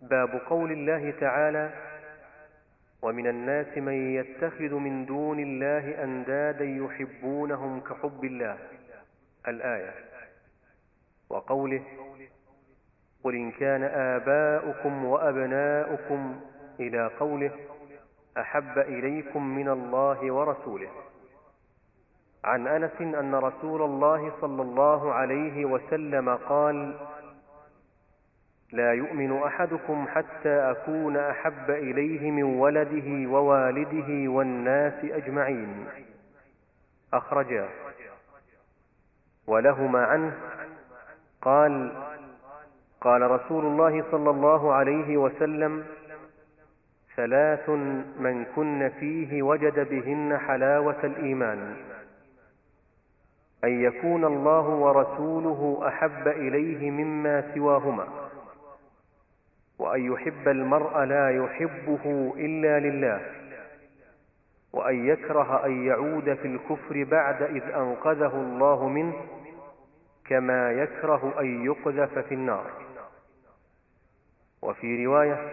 باب قول الله تعالى ومن الناس من يتخذ من دون الله أندادا يحبونهم كحب الله. الآية وقوله قل إن كان آباؤكم وأبناؤكم إلى قوله أحب إليكم من الله ورسوله. عن أنس أن رسول الله صلى الله عليه وسلم قال لا يؤمن أحدكم حتى أكون أحب إليه من ولده ووالده والناس أجمعين. اخرجاه ولهما عنه. قال قال رسول الله صلى الله عليه وسلم ثلاث من كن فيه وجد بهن حلاوة الإيمان. أن يكون الله ورسوله أحب إليه مما سواهما. وأن يحب المرء لا يحبه إلا لله وأن يكره أن يعود في الكفر بعد إذ أنقذه الله منه كما يكره أن يقذف في النار. وفي رواية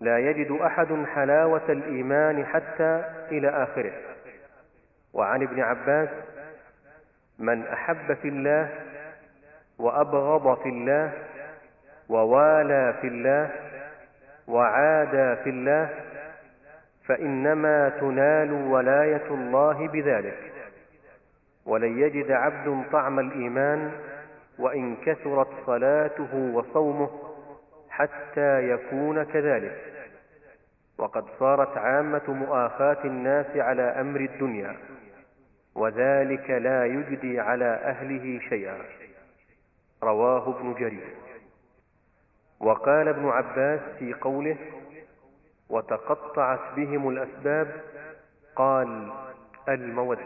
لا يجد أحد حلاوة الإيمان حتى إلى آخره. وعن ابن عباس من أحب في الله وأبغض في الله ووالى في الله وعادى في الله فإنما تنال ولاية الله بذلك. ولن يجد عبد طعم الإيمان وإن كثرت صلاته وصومه حتى يكون كذلك. وقد صارت عامة مؤاخاه الناس على أمر الدنيا وذلك لا يجدي على أهله شيئا. رواه ابن جرير. وقال ابن عباس في قوله وتقطعت بهم الأسباب قال المودة.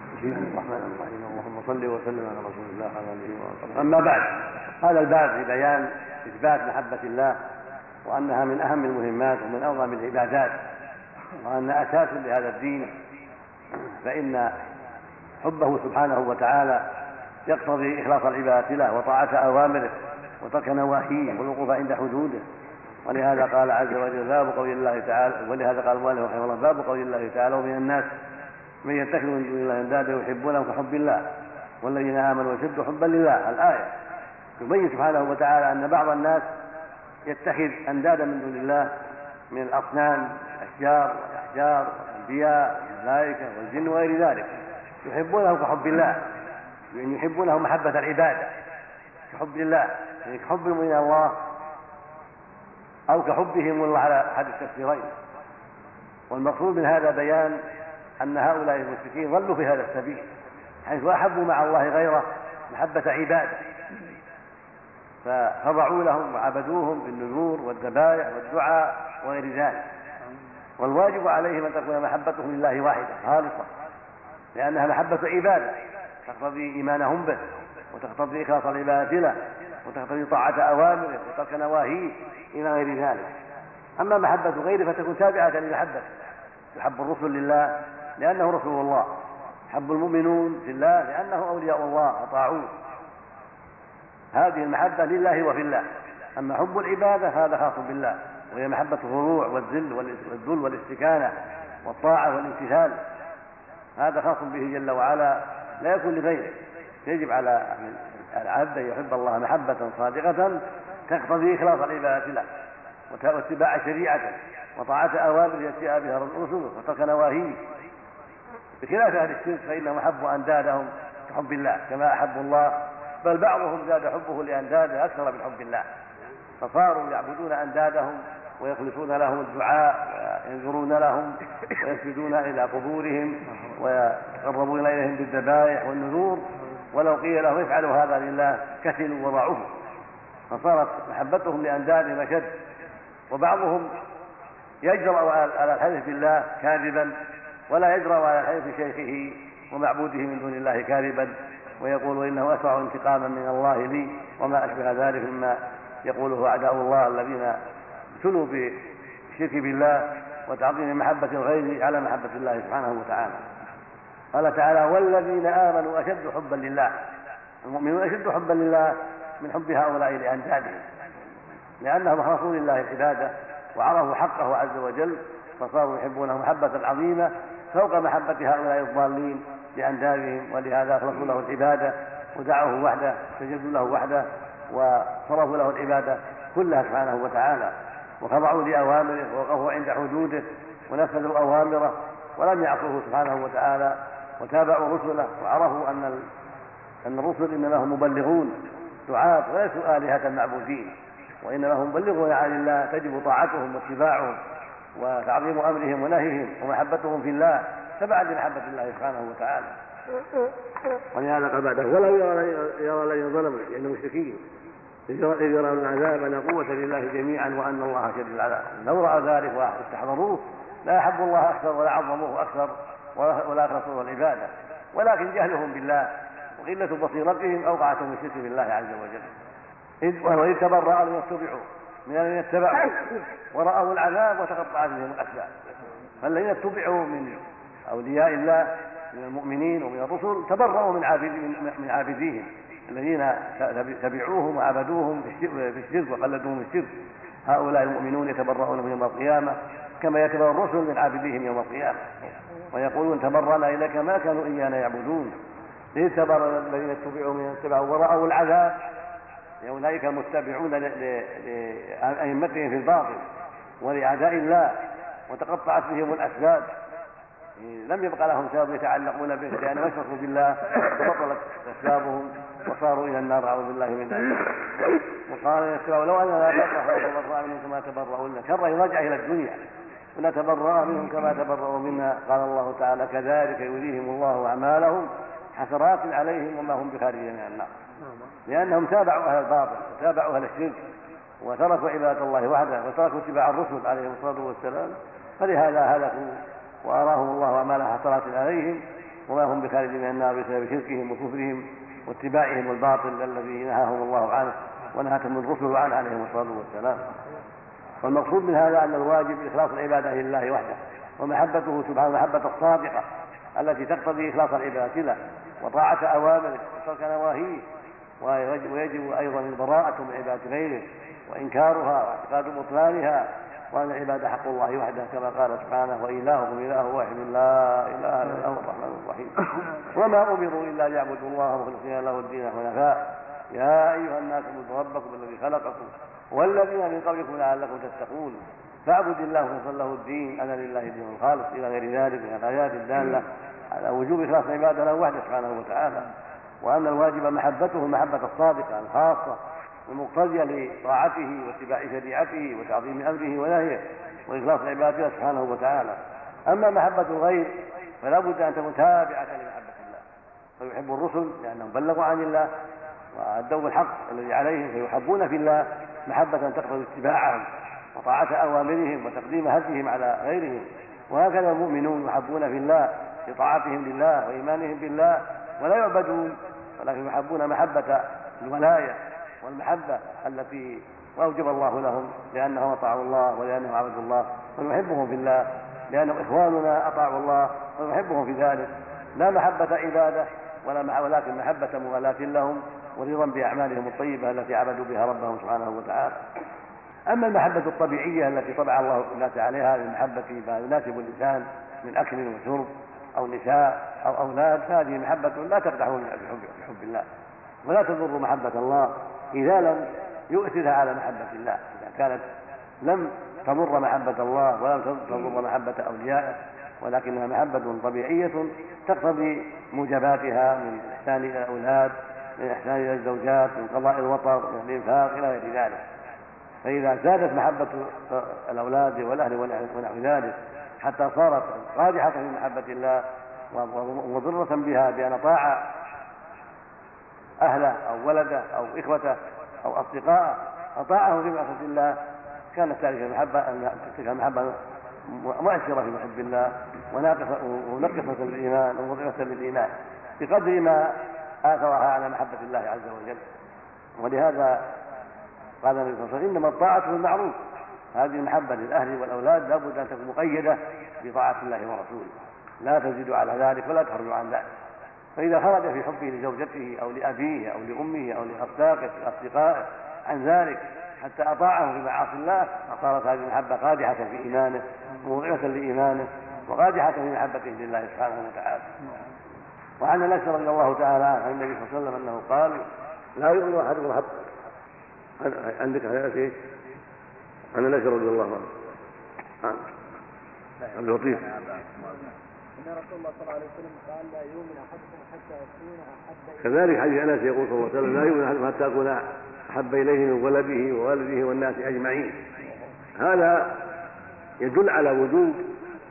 بسم الله الرحمن الرحيم اللهم صل وسلم على رسول الله وعلى آله وصحبه. أما بعد هذا الباب في بيان إثبات محبة الله وأنها من أهم المهمات ومن أعظم العبادات وأن أساس لهذا الدين فإن حبه سبحانه وتعالى يقتضي إخلاص العبادة له وطاعة أوامره. وترك نواهيه والوقوف عند حدوده. ولهذا قال عز وجل باب قول الله تعالى ولهذا قال المؤلف رحمه الله باب قول الله تعالى ومن الناس من يتخذ من دون الله أندادا يحبونهم كحب الله والذين آمنوا أشد حبا لله. الآية يبين سبحانه وتعالى أن بعض الناس يتخذ أندادا من دون الله من الأصنام الأشجار والأحجار والأنبياء والملائكة والجن وغير ذلك يحبونه كحب الله يعني يحبونه محبة العبادة كحب الله. يعني كحب من الله أو كحبهم الله على أحد التفسيرين. والمقصود من هذا بيان أن هؤلاء المشركين ظلوا في هذا السبيل حيث أحبوا مع الله غيره محبة عباده. فخضعوا لهم وعبدوهم بالنذور والذبائح والدعاء وغير ذلك. والواجب عليهم أن تكون محبتهم لله واحدة خالصة لأنها محبة عبادة تقتضي إيمانهم به وتقتضي إخلاص العبادة له. وتقتضي طاعة أوامره وترك نواهيه إلى غير ذلك. أما محبة غيره فتكون تابعة لمحبته يحب الرسل لله لأنه رسول الله. يحب المؤمنون في الله لأنه أولياء الله أطاعوه هذه المحبة لله وفي الله. أما حب العبادة هذا خاص بالله. وهي محبة الخضوع والذل والذل والاستكانة والطاعة والامتثال. هذا خاص به جل وعلا. لا يكون لغيره. يجب على العبد أن يحب الله محبة صادقة تقتضي إخلاص العبادة له واتباع شريعته وطاعة أوامر يأتي بها رسوله وترك نواهيه. بخلاف أهل الشرك فإنهم أحبوا أندادهم كحب الله كما أحبوا الله بل بعضهم زاد حبه لأنداده أكثر من حب الله. فصاروا يعبدون أندادهم ويخلصون لهم الدعاء وينذرون لهم ويسجدون إلى قبورهم ويقربون إليهم بالذبائح والنذور. ولو قيل لهم افعلوا هذا لله كسلوا وضعوه فصارت محبتهم لأندادهم أشد. وبعضهم يجرأ على الحلف بالله كاذبا ولا يجرأ على حلف شيخه ومعبوده من دون الله كاذبا ويقول إنه أسرع انتقاما من الله لي وما أشبه ذلك مما يقوله أعداء الله الذين ابتلوا بالشرك بالله وتعظيم محبة الغير على محبة الله سبحانه وتعالى. قال تعالى والذين آمنوا أشد حبا لله. المؤمنون أشد حبا لله من حب هؤلاء لاندادهم لأنهم أخلصوا لله العبادة وعرفوا حقه عز وجل فصاروا يحبونه محبة عظيمة فوق محبة هؤلاء الضالين لأندادهم ولهذا أخلصوا له العبادة ودعوه وحده سجدوا له وحده وصرفوا له العبادة كلها سبحانه وتعالى. وخضعوا لأوامره ووقفوا عند حدوده ونفذوا أوامره ولم يعصوه سبحانه وتعالى. وتابعوا رسله وعرفوا أن أن الرسل إنما هم مبلغون دعاة وليسوا آلهة معبودين وإنما هم مبلغون عن الله تجب طاعتهم واتباعهم وتعظيم أمرهم ونهيهم ومحبتهم في الله تبعا لمحبة الله سبحانه وتعالى. ولهذا قال بعده ولو يرى الذين ظلموا يعني المشركين إذ يرون العذاب أن قوة لله جميعا وأن الله شديد العذاب. لو رأى ذلك واستحضروه لا أحبوا الله أكثر ولا عظموه أكثر. ولا العبادة ولكن جهلهم بالله وقلة بصيرتهم أوقعتهم الشرك بالله عز وجل. إذ وإذ تبرأ لم يتبعوا من الذين اتبعوا. ورأوا العذاب وتقطعت بهم الأسباب فالذين اتبعوا من أولياء الله من المؤمنين ومن الرسل تبرأوا من عابد من عابديهم. الذين تبعوهم وعبدوهم في الشرك وقلدوهم في الشرك. هؤلاء المؤمنون يتبرؤون يوم القيامة كما يتبرأ الرسل من عابديهم يوم القيامة. ويقولون تبرأنا إليك ما كانوا إيانا يعبدون. إذ تبرأ الذين اتبعوا من اتبعوا ورأوا العذاب. أولئك المتبعون لأئمتهم في الباطل ولأعداء الله. وتقطعت بهم الأسباب. لم يبقى لهم سبب يتعلقون به لأنهم أشركوا بالله. وبطلت أسبابهم. وصاروا إلى النار. أعوذ بالله من ذلك. وقال لو أننا نبرأ وتبرأ منهم كما تبرأوا لنا كره يرجع إلى الدنيا. ونتبرأ منهم كما تبرأوا منا. قال الله تعالى كذلك يريهم الله أعمالهم حسرات عليهم وما هم بخارجين من النار. لأنهم تابعوا أهل الباطل وتابعوا أهل الشرك وتركوا عبادة الله وحده وتركوا اتباع الرسل عليهم الصلاة والسلام. فلهذا هلكوا وأراهم الله أعمال حسرات عليهم وما هم بخارج من النار بسبب شركهم وكفرهم واتباعهم الباطل الذي نهاهم الله عنه ونهتهم الرسل عنه عليهم الصلاة والسلام. والمقصود من هذا أن الواجب إخلاص العبادة لله وحده ومحبته سبحانه المحبة الصادقة التي تقتضي إخلاص العبادة له وطاعة أوامره وترك نواهيه ويجب أيضا البراءة من عبادة غيره وإنكارها واعتقاد بطلانها وأن العبادة حق الله وحده كما قال سبحانه وإلهكم إله واحد لا إله إلا هو الرحمن الرحيم. وما أمروا إلا ليعبدوا الله مخلصين له الدين حنفاء. يا أيها الناس اعبدوا ربكم الذي خلقكم والذين من قبلكم لعلكم تتقون. فاعبد الله مخلصا له الدين. أنا لله الدين الخالص إلى غير ذلك من الآيات الدالة على وجوب إخلاص العبادة له وحده سبحانه وتعالى. وأن الواجب محبته المحبة الصادقة الخاصة المقتضية لطاعته واتباع شريعته وتعظيم أمره ونهيه وإخلاص عبادته سبحانه وتعالى. أما محبة الغير فلا بد أن تكون تابعة لمحبة الله. فيحب الرسل لأنهم بلغوا عن الله وأدوا بالحق الذي عليهم فيحبون في الله محبة تقتضي اتباعهم وطاعة أوامرهم وتقديم هديهم على غيرهم. وهكذا المؤمنون يحبون في الله بطاعتهم لله وإيمانهم بالله ولا يعبدون ولكن يحبون محبة الولاية والمحبة التي أوجب الله لهم لأنهم أطاعوا الله ولأنهم عبدوا الله. ونحبهم في الله لأنهم إخواننا أطاعوا الله ونحبهم في ذلك. لا محبة عبادة ولا ولكن محبة موالاة لهم. ورضا بأعمالهم الطيبة التي عبدوا بها ربهم سبحانه وتعالى. أما المحبة الطبيعية التي طبع الله الناس عليها المحبة ما يناسب الإنسان من أكل وشرب أو نساء أو أولاد فهذه محبة لا تقدح بحب الله. ولا تضر محبة الله إذا لم يؤثرها على محبة الله. إذا كانت لم تضر محبة الله ولم تضر محبة أوليائه ولكنها محبة طبيعية تقتضي موجباتها من إحسان إلى الأولاد من إحسان إلى الزوجات من قضاء الوطر من الإنفاق إلى غير ذلك. فإذا زادت محبة الأولاد والأهل ونحو ذلك حتى صارت قادحة في محبة الله ومضرة بها بأن أطاع أهله أو ولده أو إخوته أو أصدقائه أطاعه في معصية الله. كانت تلك المحبة تلك المحبة مؤثرة في محب الله ونقصة للإيمان ومضرة للإيمان. بقدر ما آثرها على محبة الله عز وجل. ولهذا قال النبي صلى الله عليه وسلم إنما الطاعة بالمعروف. هذه المحبة للأهل والأولاد لابد أن تكون مقيدة بطاعة الله ورسوله. لا تزيد على ذلك ولا تخرج عن ذلك. فإذا خرج في حبه لزوجته أو لأبيه أو لأمه أو لأصداقه أصدقائه عن ذلك حتى أطاعه في معاصي الله فصارت هذه المحبة قادحة في إيمانه موضعة لإيمانه وقادحة في محبته لله سبحانه وتعالى. وعن انس رضي الله تعالى عنه عن النبي صلى الله عليه وسلم انه قال لا يؤمن أحدكم حتى عندك حياة إيش؟ عن انس رضي الله عنه. عن عبد اللطيف. إن رسول الله صلى الله عليه وسلم قال لا يؤمن أحدكم حتى يكون أحب كذلك حديث انس يقول صلى الله عليه وسلم لا يؤمن أحدكم حتى اكون أحب إليه من ولده ووالده والناس أجمعين. هذا يدل على وجوب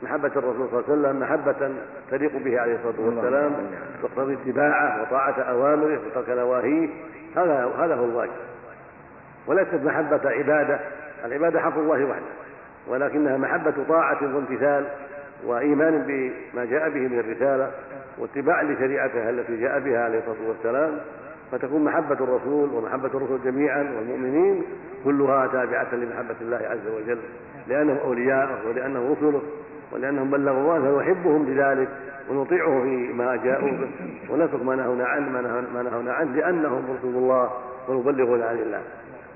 محبة الرسول صلى الله عليه وسلم محبة تليق به عليه الصلاة والسلام تقتضي اتباعه وطاعة أوامره وترك نواهيه. هذا هذا هو الواجب. وليست محبة عبادة العبادة حق الله وحده ولكنها محبة طاعة وامتثال وإيمان بما جاء به من الرسالة واتباع لشريعته التي جاء بها عليه الصلاة والسلام. فتكون محبة الرسول ومحبة الرسل جميعا والمؤمنين كلها تابعة لمحبة الله عز وجل لأنهم أولياءه ولأنهم رسله. ولأنهم بلغوا الله فنحبهم لذلك ونطيعه فيما جاءوا به ونترك ما نهونا عنه ما نهونا عنه لأنهم رسول الله ويبلغون عن الله.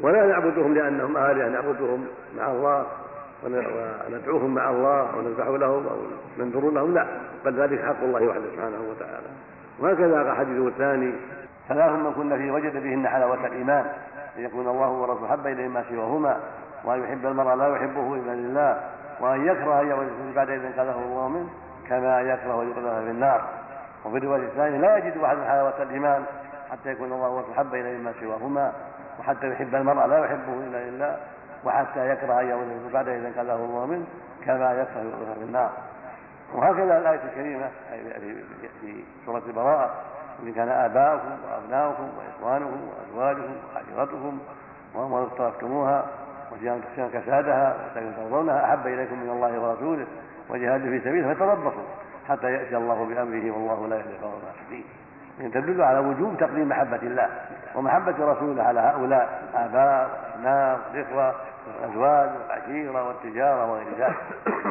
ولا نعبدهم لأنهم آلهة نعبدهم مع الله وندعوهم مع الله ونذبح لهم أو ننذر لهم لا. بل ذلك حق الله وحده سبحانه وتعالى. وهكذا حديثه الثاني ثلاث من كن فيه وجد بهن حلاوة الإيمان أن يكون الله ورسوله حب إليه ما سواهما وأن يحب المرء لا يحبه إلا لله. وأن يكره أن يعود بعد إذ انقذه الله منه كما يكره أن يقذف في النار. وفي الرواية الثانية لا يجد أحد حلاوة الإيمان حتى يكون الله ورسوله إليه ما سواهما وحتى يحب المرء لا يحبه إلا لله وحتى يكره أن يعود بعد إذ انقذه الله منه كما يكره أن يقذف في النار. وهكذا الآية الكريمة في سورة البراءة إن كان آباؤكم وأبناؤكم وإخوانكم وأزواجكم وعشيرتكم وأموال اقترفتموها وثياب تخشون كسادها وترضونها أحب إليكم من الله ورسوله وجهاد في سبيله فتربصوا حتى يأتي الله بأمره والله لا يهدي القوم الفاسقين. تدل على وجوب تقديم محبة الله ومحبة رسوله على هؤلاء الآباء والأبناء والإخوة والأزواج والعشيرة والتجارة وغير ذلك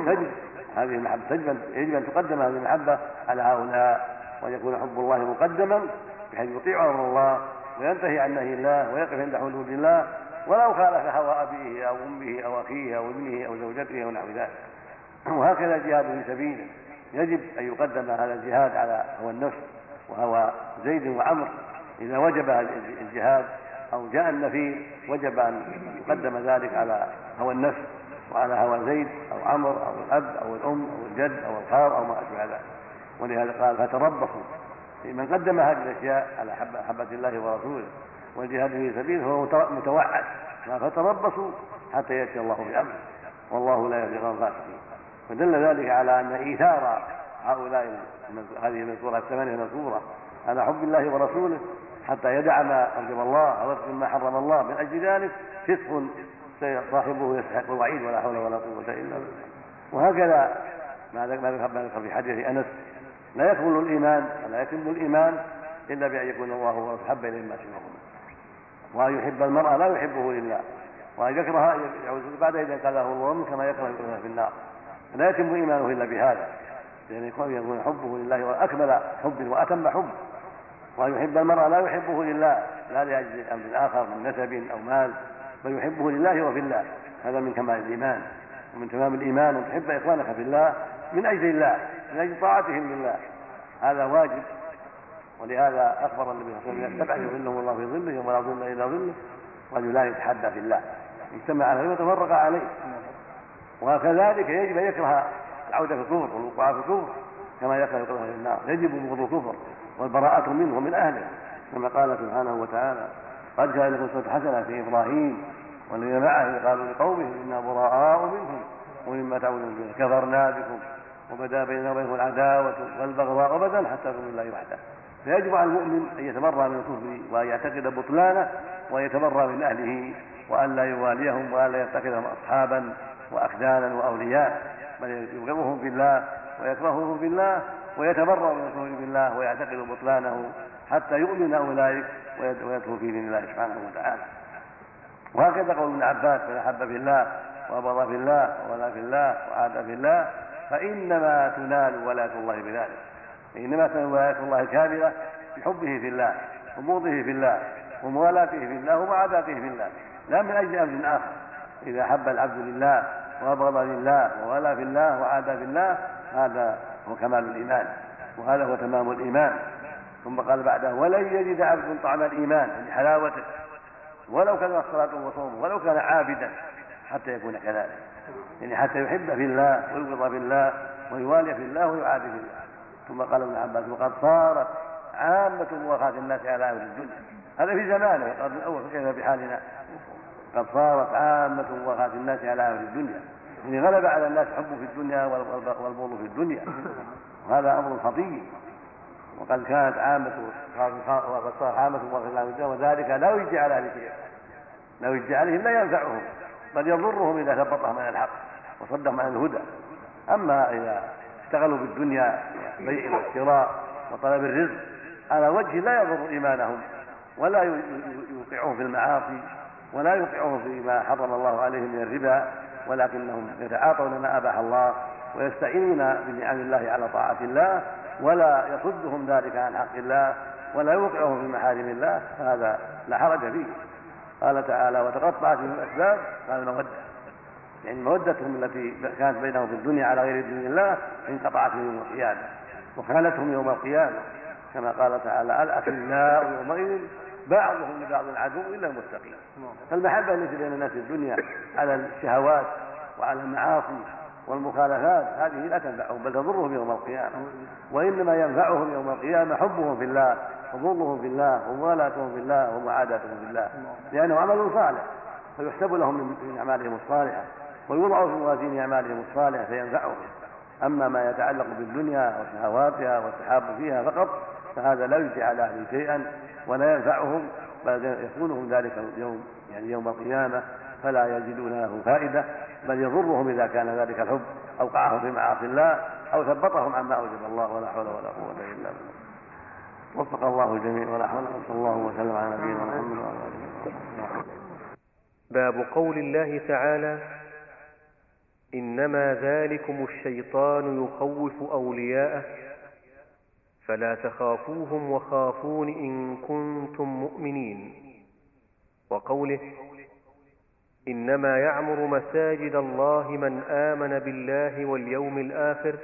تجب هذه المحبة تجب يجب أن تقدم هذه المحبة على هؤلاء وأن يكون حب الله مقدما بحيث يطيع أمر الله وينتهي عن نهي الله ويقف عند حدود الله ولو خالف هوى أبيه أو أمه أو أخيه أو ابنه أو زوجته أو نحو ذلك. وهكذا الجهاد في سبيله يجب أن يقدم هذا الجهاد على هوى النفس وهوى زيد وعمر. إذا وجب الجهاد أو جاء النفير وجب أن يقدم ذلك على هوى النفس وعلى هوى زيد أو عمر أو الأب أو الأم أو الجد أو الخال أو ما أشبه ذلك. ولهذا قال فتربصوا. من قدم هذه الأشياء على محبة الله ورسوله. والجهاد في سبيله فهو متوعد فتربصوا حتى يأتي الله بأمره. والله لا يهدي القوم الفاسقين. فدل ذلك على أن إيثار هؤلاء هذه المذكوره الثمانية المذكوره على حب الله ورسوله حتى يدع ما اوجب الله أو ما حرم الله. من أجل ذلك فسق صاحبه يستحق الوعيد ولا حول ولا قوة إلا بالله. وهكذا ما ذكر في حديث أنس. لا يكمل الإيمان ولا يتم الإيمان إلا بأن يكون الله ورسوله حب إليه ما سواهما وأن يحب المرء لا يحبه لله وأن يكره يعوذ بعد إذا قاله الله منه كما يكره يكره في النار. لا يتم إيمانه إلا بهذا لأن يكون حبه لله أكمل حب وأتم حب وأن يحب المرء لا يحبه لله لا لأجل أمر آخر من نسب أو مال بل يحبه لله وفي الله. هذا من كمال الإيمان ومن تمام الإيمان أن تحب إخوانك في الله من أجل الله من أجل طاعتهم لله. هذا واجب. ولهذا أخبر النبي صلى الله عليه وسلم سبعة يظلهم الله في ظله يوم لا ظل إلا ظله رجلان يتحدى في الله. اجتمع عليه وتفرق عليه. وكذلك يجب أن يكره العودة في الكفر والوقوع في الكفر كما يكره الوقوع في النار. يجب بغض الكفر والبراءة منه ومن أهله. كما قال سبحانه وتعالى قد كان لكم أسوة حسنة في إبراهيم والذين معه قالوا لقومه إنا براء منكم ومما تعبدون كفرنا بكم وبدا بيننا وبينكم العداوة والبغضاء أبدا حتى تؤمنوا الله وحده. فيجب على المؤمن أن يتبرأ من الكفر وأن يعتقد بطلانه وأن يتبرأ من أهله وأن لا يواليهم وأن لا يتخذهم أصحابا وأخدانا وأولياء بل يبغضهم في الله ويكرههم في الله ويتبرأ من الكفر بالله ويعتقد بطلانه حتى يؤمن أولئك ويدخل في دين الله سبحانه وتعالى. وهكذا قول ابن عباس من أحب في الله وأبغض في الله ولا في الله وعاد في الله فإنما تنال ولاية الله بذلك. إنما كان ولاية الله الكاملة بحبه في الله وبغضه في الله وموالاته في الله ومعاداته في الله. لا من أجل أمر آخر. إذا أحب العبد لله وأبغض لله وولى في الله وعادى بالله هذا هو كمال الإيمان. وهذا هو تمام الإيمان. ثم قال بعده ولن يجد عبد طعم الإيمان يعني حلاوته ولو كان الصلاة وصومه ولو كان عابدا حتى يكون كذلك. يعني حتى يحب في الله ويبغض في الله ويوالي في الله ويعادي في الله. ثم قال ابن عباس وقد صارت عامة مواخاة الناس على أمر الدنيا هذا في زمانه القرن الأول فكيف بحالنا قد صارت عامة مواخاة الناس على أمر الدنيا. يعني غلب على الناس حب في الدنيا والبغض في الدنيا. وهذا أمر خطير. وقد كانت عامة وقد صار عامة مواخاة الدنيا وذلك لا يجي على أهل شيء لو يجي عليهم لا ينفعهم. بل يضرهم إذا ثبطهم عن الحق وصدهم عن الهدى. أما إذا اشتغلوا بالدنيا بيع والشراء وطلب الرزق على وجه لا يضر إيمانهم ولا يوقعهم في المعاصي ولا يوقعهم فيما حرم الله عليهم من الربا ولكنهم يتعاطون ما أباح الله ويستعينون بنعم الله على طاعة الله ولا يصدهم ذلك عن حق الله ولا يوقعهم في محارم الله فهذا لا حرج فيه. قال تعالى وتقطعت من الأسباب قال المودة يعني مودتهم التي كانت بينهم في الدنيا على غير دين الله انقطعت يوم القيامة وخالتهم يوم القيامة. كما قال تعالى الأخلاء يومئذ؟ بعضهم لبعض عدو إلا المتقين. فالمحبة التي بين الناس في الدنيا على الشهوات وعلى المعاصي والمخالفات هذه لا تنفعهم بل تضرهم يوم القيامة. وإنما ينفعهم يوم القيامة حبهم في الله وظلهم في الله وموالاتهم في الله ومعاداتهم في الله لأنه عمل صالح فيحسب لهم من أعمالهم الصالحة. ويوضع في موازين أعمالهم الصالحة فينفعهم أما ما يتعلق بالدنيا وشهواتها والتحاب فيها فقط فهذا لا يجزي على أهله شيئا ولا ينفعهم بل يكونهم ذلك اليوم يعني يوم القيامة فلا يجدون له فائدة بل يضرهم إذا كان ذلك الحب. أوقعهم في معاصي الله أو ثبطهم عما أوجب الله ولا حول ولا قوة إلا بالله. وفق الله الجميع ولا حول صلى الله وسلم على نبينا محمد وعلى آله وصحبه باب قول الله تعالى إنما ذلكم الشيطان يخوف أولياءه فلا تخافوهم وخافون إن كنتم مؤمنين. وقوله إنما يعمر مساجد الله من آمن بالله واليوم الآخر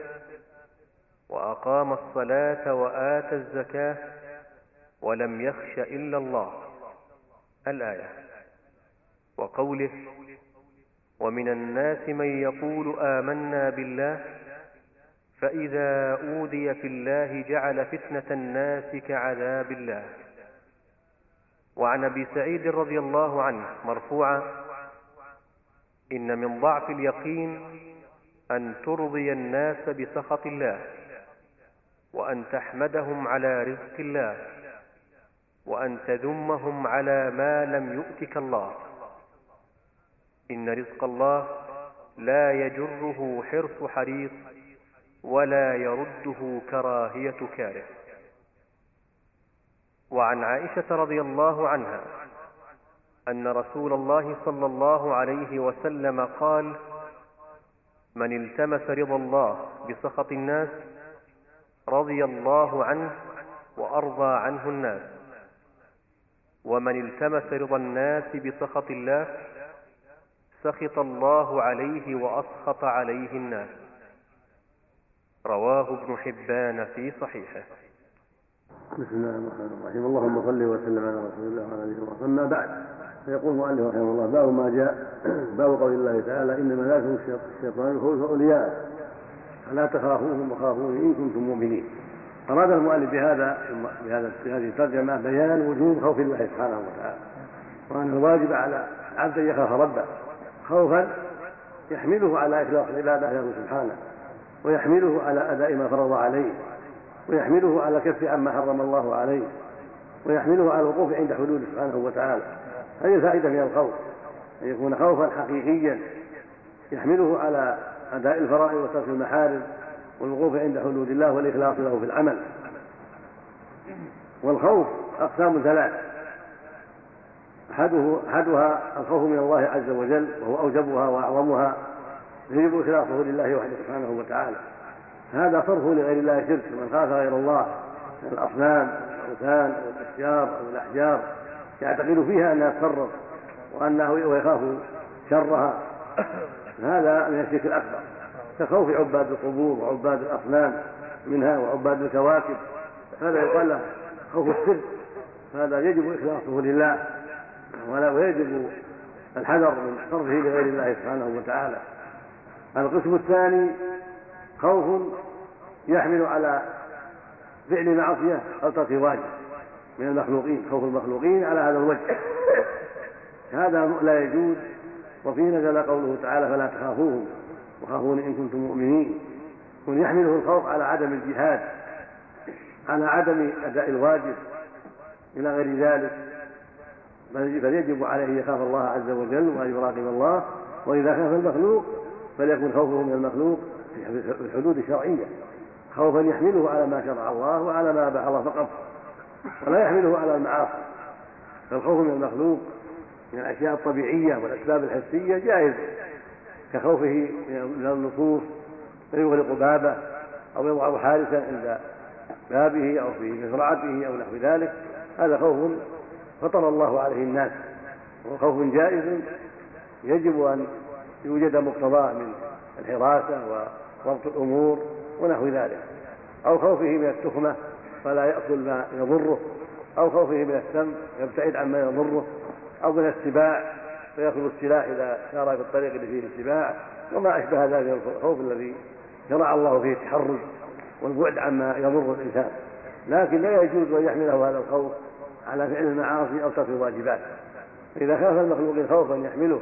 وأقام الصلاة وآتى الزكاة ولم يخش إلا الله. الآية. وقوله ومن الناس من يقول آمنا بالله فإذا أوذي في الله جعل فتنة الناس كعذاب الله. وعن أبي سعيد رضي الله عنه مرفوعا إن من ضعف اليقين أن ترضي الناس بسخط الله وأن تحمدهم على رزق الله وأن تذمهم على ما لم يؤتك الله. إن رزق الله لا يجره حرص حريص ولا يرده كراهية كاره. وعن عائشة رضي الله عنها أن رسول الله صلى الله عليه وسلم قال من التمس رضا الله بسخط الناس رضي الله عنه وأرضى عنه الناس. ومن التمس رضا الناس بسخط الله سخط الله عليه وأسخط عليه الناس. رواه ابن حبان في صحيحه. بسم الله الرحمن الرحيم. اللهم صل وسلم على رسول الله وعلى آله وصحبه. أما بعد فيقول المؤلف رحمه الله باب ما جاء باب قول الله تعالى إنما ذاكم الشيطان يخوف اولياء فلا تخافوهم وخافوني إن كنتم مؤمنين. أراد المؤلف بهذا بهذا بهذه الترجمه بيان وجوب خوف الله سبحانه وتعالى. وأن الواجب على العبد أن يخاف ربه. خوفا يحمله على اخلاص العبادة له سبحانه ويحمله على أداء ما فرض عليه ويحمله على الكف عما حرم الله عليه ويحمله على الوقوف عند حدوده سبحانه وتعالى. هذه الفائدة من الخوف أن يكون خوفا حقيقيا يحمله على أداء الفرائض وترك المحارم والوقوف عند حدود الله والإخلاص له في العمل. والخوف أقسام ثلاث. أحدها الخوف من الله عز وجل وهو أوجبها وأعظمها يجب إخلاصه لله وحده سبحانه وتعالى. هذا صرفه لغير الله شرك من خاف غير الله من الأصنام والأوثان والأشجار أو الأحجار. يعتقد فيها أنها تصرف وأنه ويخاف شرها. هذا من الشرك الأكبر. كخوف عباد القبور وعباد الأصنام منها وعباد الكواكب. هذا يقال له خوف السر. هذا يجب إخلاصه لله. ولا ويجب الحذر من صرفه لغير الله سبحانه وتعالى. القسم الثاني خوف يحمل على فعل معصية أو ترك واجب من المخلوقين خوف المخلوقين على هذا الوجه. هذا لا يجوز وفيه نزل قوله تعالى فلا تخافوهم وخافون إن كنتم مؤمنين من يحمله الخوف على عدم الجهاد على عدم أداء الواجب إلى غير ذلك. بل يجب عليه أن يخاف الله عز وجل وأن يراقب الله وإذا خاف المخلوق فليكن خوفه من المخلوق في الحدود الشرعية. خوفا يحمله على ما شرع الله وعلى ما أباح الله فقط ولا يحمله على المعاصي. فالخوف من المخلوق من الأشياء الطبيعية والأسباب الحسية جائز كخوفه من اللصوص فيغلق بابه أو يضع حارسا عند بابه أو في مزرعته أو نحو ذلك. هذا خوف فطر الله عليه الناس وهو خوف جائز يجب أن يوجد مقتضاه من الحراسة وضبط الأمور ونحو ذلك. أو خوفه من التخمة فلا يأكل ما يضره. أو خوفه من السم يبتعد عما يضره. أو من السباع فيأخذ السلاح إذا سار في الطريق اللي فيه السباع. وما أشبه ذلك الخوف الذي شرع الله فيه التحرز والبعد عما يضر الإنسان. لكن لا يجوز أن يحمله هذا الخوف على فعل المعاصي أو ترك الواجبات. إذا خاف المخلوق خوفا يحمله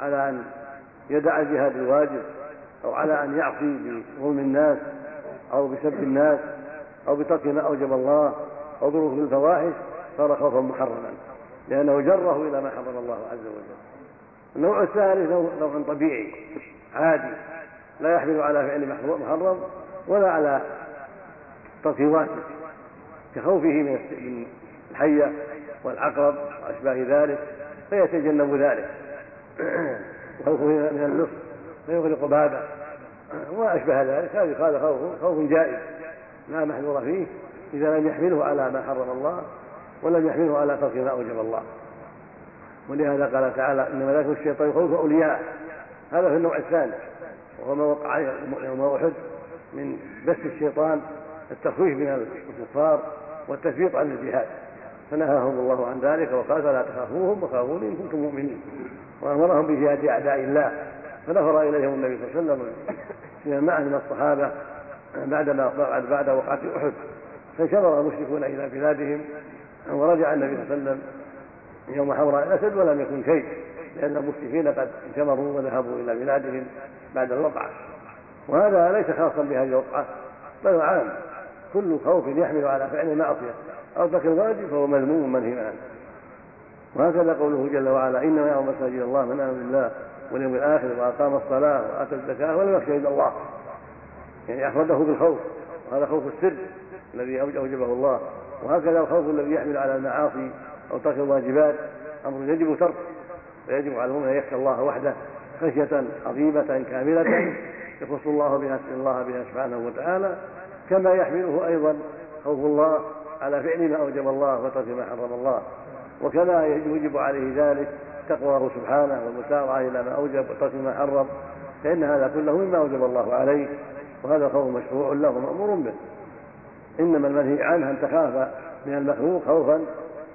على أن يدع الجهاد الواجب أو على أن يعصي بظلم الناس أو بسب الناس أو بترك ما أوجب الله أو بركوب الفواحش صار خوفا محرما لأنه جره إلى ما حرم الله عز وجل. النوع الثالث نوع طبيعي عادي لا يحمل على فعل محرم ولا على ترك واجب كخوفه من الحية والعقرب وأشباه ذلك فيتجنب ذلك. وخوفه من اللص فيغلق بابه. وما أشبه ذلك هذا هذا خوف خوف جائز. لا محذور فيه إذا لم يحمله على ما حرم الله ولم يحمله على ترك ما أوجب الله. ولهذا قال تعالى إنما ذلك الشيطان يخوف أولياء. هذا في النوع الثاني وهو ما وقع يوم أحد من بث الشيطان التخويف من الكفار والتثبيط عن الجهاد. فنهاهم الله عن ذلك وقال فلا تخافوهم وخافوني إن كنتم مؤمنين. وأمرهم بجهاد أعداء الله. فنفر إليهم النبي صلى الله عليه وسلم فيما معه من الصحابة بعد بعد وقعة أحد. فانشرر المشركون إلى بلادهم ورجع النبي صلى الله عليه وسلم يوم حوراء الأسد ولم يكن شيء لأن المشركين قد انشمروا وذهبوا إلى بلادهم بعد الوقعة. وهذا ليس خاصا بهذه الوقعة بل عام. كل خوف يحمل على فعل المعصية. أو ترك الواجب فهو مذموم منهي عنه. وهكذا قوله جل وعلا إنما يعظم مساجد الله من امن بالله واليوم الآخر وأقام الصلاة وآتى الزكاة ولم يخشى الا الله. يعني افرده بالخوف وهذا خوف السر الذي أوجبه الله. وهكذا الخوف الذي يحمل على المعاصي أو ترك الواجبات أمر يجب تركه فيجب على المؤمن أن يخشى الله وحده خشية عظيمة كاملة يخص الله بها الله بها سبحانه وتعالى كما يحمله أيضا خوف الله على فعل ما أوجب الله وترك ما حرم الله. وكما يجب عليه ذلك تقواه سبحانه والمسارعه إلى ما أوجب وترك ما حرم. فإن هذا كله مما أوجب الله عليه وهذا خوف مشروع له مأمور به. إنما المنهي عنه أن تخاف من المخلوق خوفا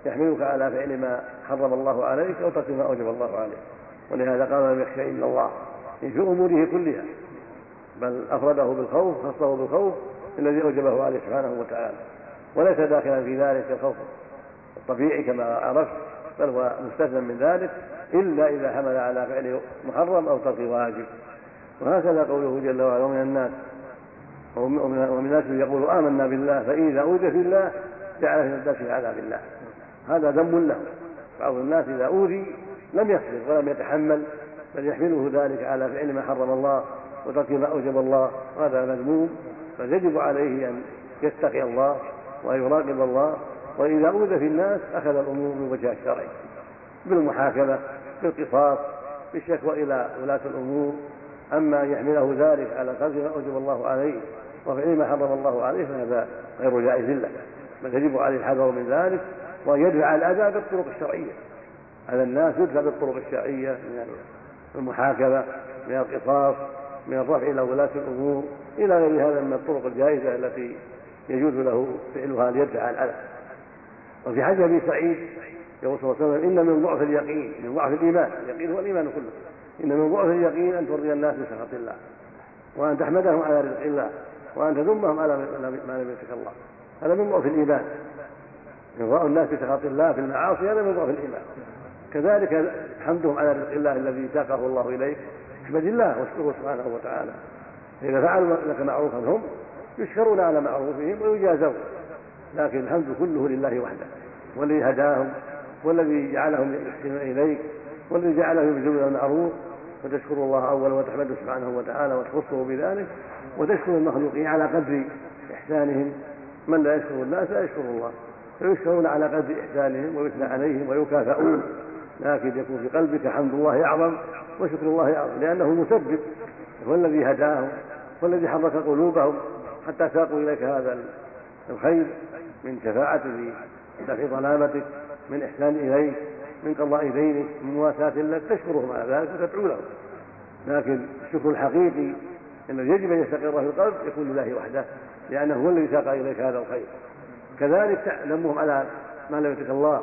يحملك على فعل ما حرم الله عليك أو ترك ما أوجب الله عليك. ولهذا قال لم يخشى إلا الله في أموره كلها. بل أفرده بالخوف خصه بالخوف الذي أوجبه عليه سبحانه وتعالى. وليس داخلا في ذلك الخوف الطبيعي كما عرفت بل هو مستثنى من ذلك إلا إذا حمل على فعل محرم أو ترك واجب. وهكذا قوله جل وعلا ومن الناس ومن الناس يقول آمنا بالله فإذا أوذي في الله جعل في الناس في عذاب الله. هذا ذنب له بعض الناس إذا أوذي لم يصبر ولم يتحمل بل يحمله ذلك على فعل ما حرم الله وترك ما أوجب الله. وهذا مذموم بل يجب عليه أن يتقي الله. وأن يراقب الله واذا اوذي في الناس أخذ الأمور من وجهها الشرعي بالمحاكمة بالقصاص بالشكوى إلى ولاة الأمور. أما أن يحمله ذلك على ترك ما أوجب الله عليه وفعل ما حرم الله عليه فهذا غير جائز له. بل يجب عليه الحذر من ذلك وأن يدفع الأذى بالطرق الشرعية. على الناس يدفع بالطرق الشرعية من المحاكمة من القصاص من الرفع إلى ولاة الأمور إلى غير هذا من الطرق الجائزة التي يجوز له فعلها ليدفع الأذى وفي حديث أبي سعيد يقول صلى الله عليه وسلم إن من ضعف اليقين من ضعف الإيمان اليقين هو الإيمان كله. إن من ضعف اليقين أن ترضي الناس بسخط الله وأن تحمدهم على رزق الله وأن تذمهم على ما لم يتق الله. هذا من ضعف الإيمان. إرضاء الناس بسخط الله في المعاصي هذا من ضعف الإيمان. كذلك حمدهم على رزق الله الذي ساقه الله إليك احمد الله واشكره سبحانه وتعالى. فإذا فعلوا لك معروفا هم يشكرون على معروفهم ويجازون. لكن الحمد كله لله وحده والذي هداهم والذي جعلهم يحسنون إليك والذي جعلهم يبذلون المعروف. فتشكر الله أولا وتحمده سبحانه وتعالى وتخصه بذلك. وتشكر المخلوقين على قدر إحسانهم. من لا يشكر الناس لا يشكر الله. فيشكرون على قدر إحسانهم ويثنى عليهم ويكافئون. لكن يكون في قلبك حمد الله أعظم وشكر الله أعظم لأنه المسبب هو الذي هداهم والذي حرك قلوبهم حتى ساقوا إليك هذا الخير من شفاعة دفع ظلامتك من إحسان إليك من قضاء دينك من مواساة لك تشكرهم على ذلك وتدعو لهم. لكن الشكر الحقيقي الذي يجب أن يستقر في القلب يكون لله وحده لأنه هو الذي ساق إليك هذا الخير. كذلك ذمهم على ما لم يتق الله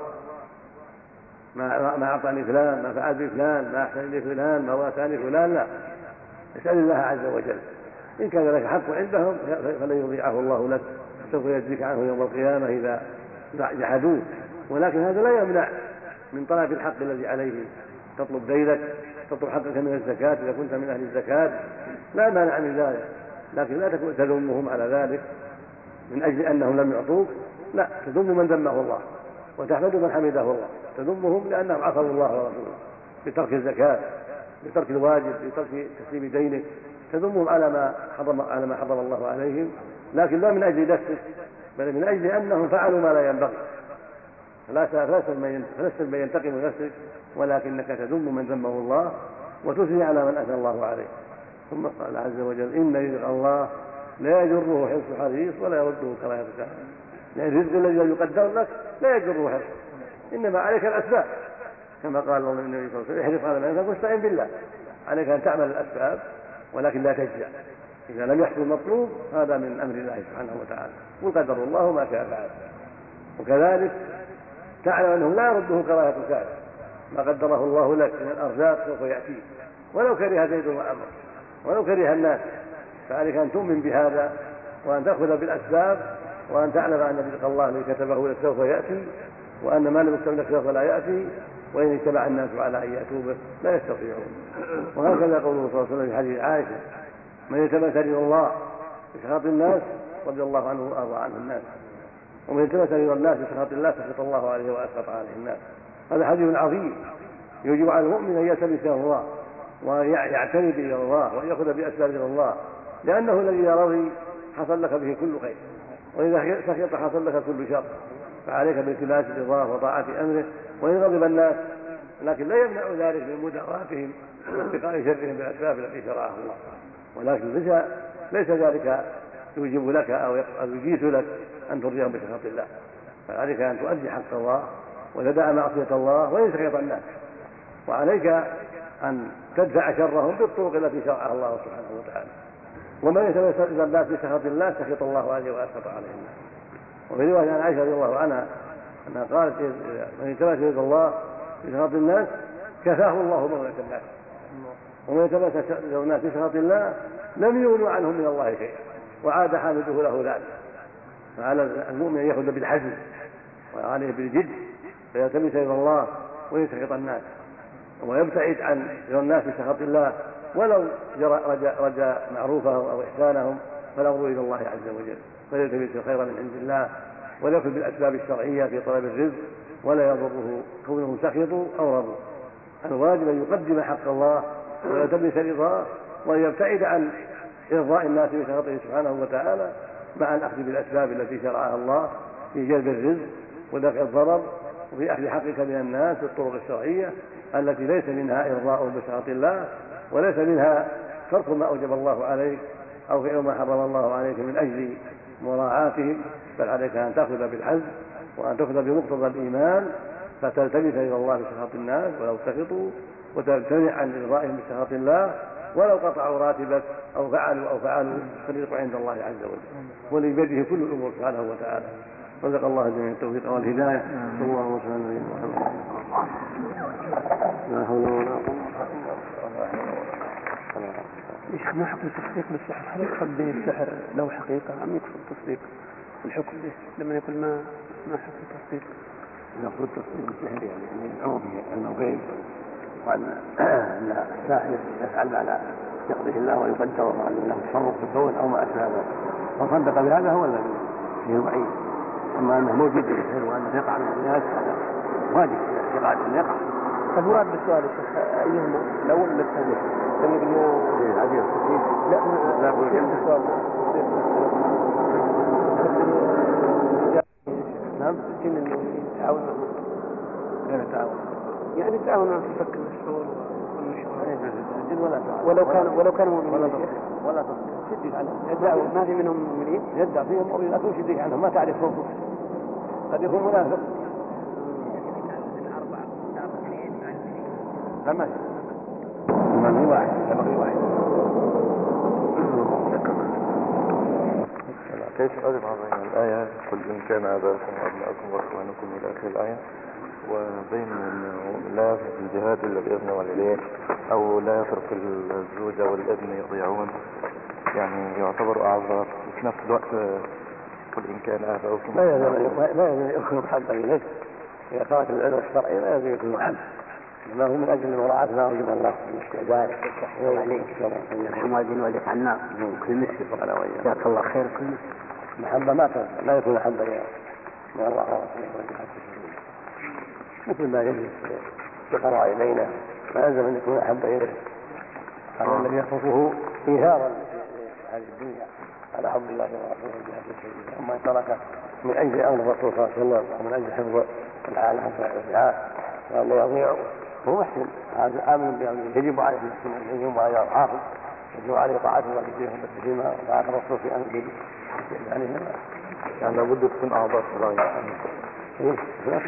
ما ما أعطاني فلان ما فعل بي فلان ما أحسن لي فلان ما واتاني فلان لا. اسال الله عز وجل. إن كان لك حق عندهم فلن يضيعه الله لك سوف يجزيك عنه يوم القيامة إذا جحدوه ولكن هذا لا يمنع من طلب الحق الذي عليهم تطلب دينك تطلب حقك من الزكاة إذا كنت من أهل الزكاة لا مانع من ذلك. لكن لا تذمهم على ذلك من أجل أنهم لم يعطوك. لا تذم من ذمه الله وتحمد من حمده الله. تذمهم لأنهم عصوا الله ورسوله بترك الزكاة بترك الواجب بترك تسليم دينك. تذمهم على ما حرم على ما حرم الله عليهم لكن لا من أجل نفسك بل من أجل أنهم فعلوا ما لا ينبغي. فلست من ينتقم لنفسك ولكنك تذم من ذمه الله وتثني على من أثنى الله عليه. ثم قال عز وجل إن رزق الله لا يجره حرص حريص ولا يرده كراهية كافر يعني الرزق الذي يقدر لك لا يجره حرص إنما عليك الأسباب. كما قال النبي صلى الله عليه وسلم احرص على ما ينفعك واستعن بالله. عليك أن تعمل الأسباب. ولكن لا تجزع إذا لم يحصل المطلوب هذا من أمر الله سبحانه وتعالى. قل قدر الله ما شاء فعل. وكذلك تعلم أنه لا يرده كراهة الكافر ما قدره الله لك من الأرزاق سوف يأتيك ولو كره زيد وعمر ولو كره الناس فعليك أن تؤمن بهذا وأن تأخذ بالأسباب وأن تعلم أن رزق الله الذي كتبه لك سوف يأتي وأن ما لم يكتب لك سوف لا يأتي وإن اجتمع الناس على أن يأتوا به لا يستطيعون. وهكذا قوله صلى الله عليه وسلم في حديث عائشة من يتمثل إلى الله بسخط الناس رضي الله عنه وأرضى عنه الناس ومن التمس إلى الناس بسخط الله سخط الله عليه وأسخط عليه الناس. هذا حديث عظيم يجب على المؤمن أن يلتمس الله وأن يعتمد إلى الله وأن يأخذ بأسباب إلى الله لأنه الذي رضي حصل لك به كل خير وإذا سخط حصل لك كل شر. فعليك بالتماس الرضاه وطاعة أمره وإن غضب الناس لكن لا يمنع ذلك من مداراتهم واتقاء شرهم بالأسباب التي شرعها الله. ولكن ليس ليس ذلك يوجب لك أو يجيز لك أن ترضيهم بسخط الله. فعليك أن تؤدي حق الله وتدع معصية الله وإن سخط الناس. وعليك أن تدفع شرهم بالطرق التي شرعها الله سبحانه وتعالى. ومن إلى الناس بسخط الله سخط الله عليه وأسخط عليه الناس. وفي رواية عن عائشة رضي الله عنها أنها قالت من يتوسل إلى الله بسخط الناس كفاه الله مولة الناس. ومن يتوسل إلى الناس بسخط الله لم يغنوا عنهم من الله شيئا وعاد حامده له ذلك. فعلى المؤمن أن يأخذ بالحزم وعليه بالجد فيلتمس إلى الله ويسخط الناس. ويبتعد عن الناس بسخط الله ولو رجا, رجا معروفهم أو إحسانهم فالأمر إلى الله عز وجل. فليلتمس الخير من عند الله وليأخذ بالأسباب الشرعية في طلب الرزق ولا يضره كونه سخطوا أو رضوا الواجب أن يقدم حق الله ويلتمس رضاه وأن يبتعد عن إرضاء الناس بسخطه سبحانه وتعالى مع الأخذ بالأسباب التي شرعها الله في جلب الرزق ودفع الضرر وفي أخذ حقك من الناس بالطرق الشرعية التي ليس منها إرضاء بسخط الله وليس منها ترك ما أوجب الله عليك أو فعل ما حرم الله عليك من أجل مراعاتهم بل عليك أن تأخذ بالحزم وأن تأخذ بمقتضى الإيمان فتلتمس رضا الله بسخط الناس ولو سخطوا وتمتنع عن إرضائهم بسخط الله ولو قطعوا راتبك أو فعلوا أو فعلوا فالرزق عند الله عز وجل. والذي بيده كل الأمور سبحانه وتعالى. رزق الله الجميع التوفيق والهداية. صلى الله وسلم. على محمد لا حول ولا قوة إيش ما حكم التصديق بالسحر؟ هل يقصد به السحر له حقيقة؟ أم يقصد التصديق الحكم به؟ لما يقول ما ما حكم التصديق؟ المقصود تصديق بالسحر يعني ان يدعو به علم الغيب وأن أن الساحر يفعل ما لا يقضيه الله ويقدر وان له تصرف في الكون أو ما أشبه ذلك. فصدق بهذا؟ هو الذي فيه الوعيد. أما أنه موجود في السحر وأنه يقع من الناس هذا واجب. يقع ان يقع. المراد بالسؤال يا شيخ أيهما؟ الأول ولا الثاني؟ لما قلنا العديد لا لا. السؤال؟ نعم. الجن إنه كيف التعاون؟ يعني يتعاون معهم في فك المشهور. ولا تعاون. ولو كان ولو كانوا ولا مؤمنين ولا تصدق عنهم ما في منهم مؤمنين؟ يدعى فيهم مؤمن لكن شدك عنهم ما تعرفهم قد يكون منافق. لا ما واحد كيف أجمع بين الآية قل إن كان آباؤكم وأبناؤكم وإخوانكم إلى آخر الآية. وبين لا في الجهاد إلا بإذن والديه أو لا يترك الزوجة والابن يضيعون. يعني يعتبر أعذار في نفس الوقت قل إن كان آباؤكم لا يلزم لا يلزم يكون محبا إليه. إذا ترك العلم الشرعي لا يلزم يكون محبا انما هو من أجل مراعاه ما اوجب الله من الاستعداد. عليك المؤذن والدك على النار كل وياه. جزاك الله خير كل محبه ما تنفع لا يكون الله ورسوله مثل ما يجلس الفقراء إلينا لا يلزم أن يكون أحب إليه. هذا الذي يخصه إيثارا هذه الدنيا على حب الله ورسوله جهاد سبيله أما إن ترك من أجل أمر الرسول صلى الله عليه وسلم ومن أجل حفظ العالم والرعايه وان لا يضيع. هو محسن هذا آمن بامره يجب عليه أن يجب عليه الحافظ يجب عليه طاعه الله في فيما طاعه الرسول في امره يعني يعني لابد تكون أعذار شرعية إيه لا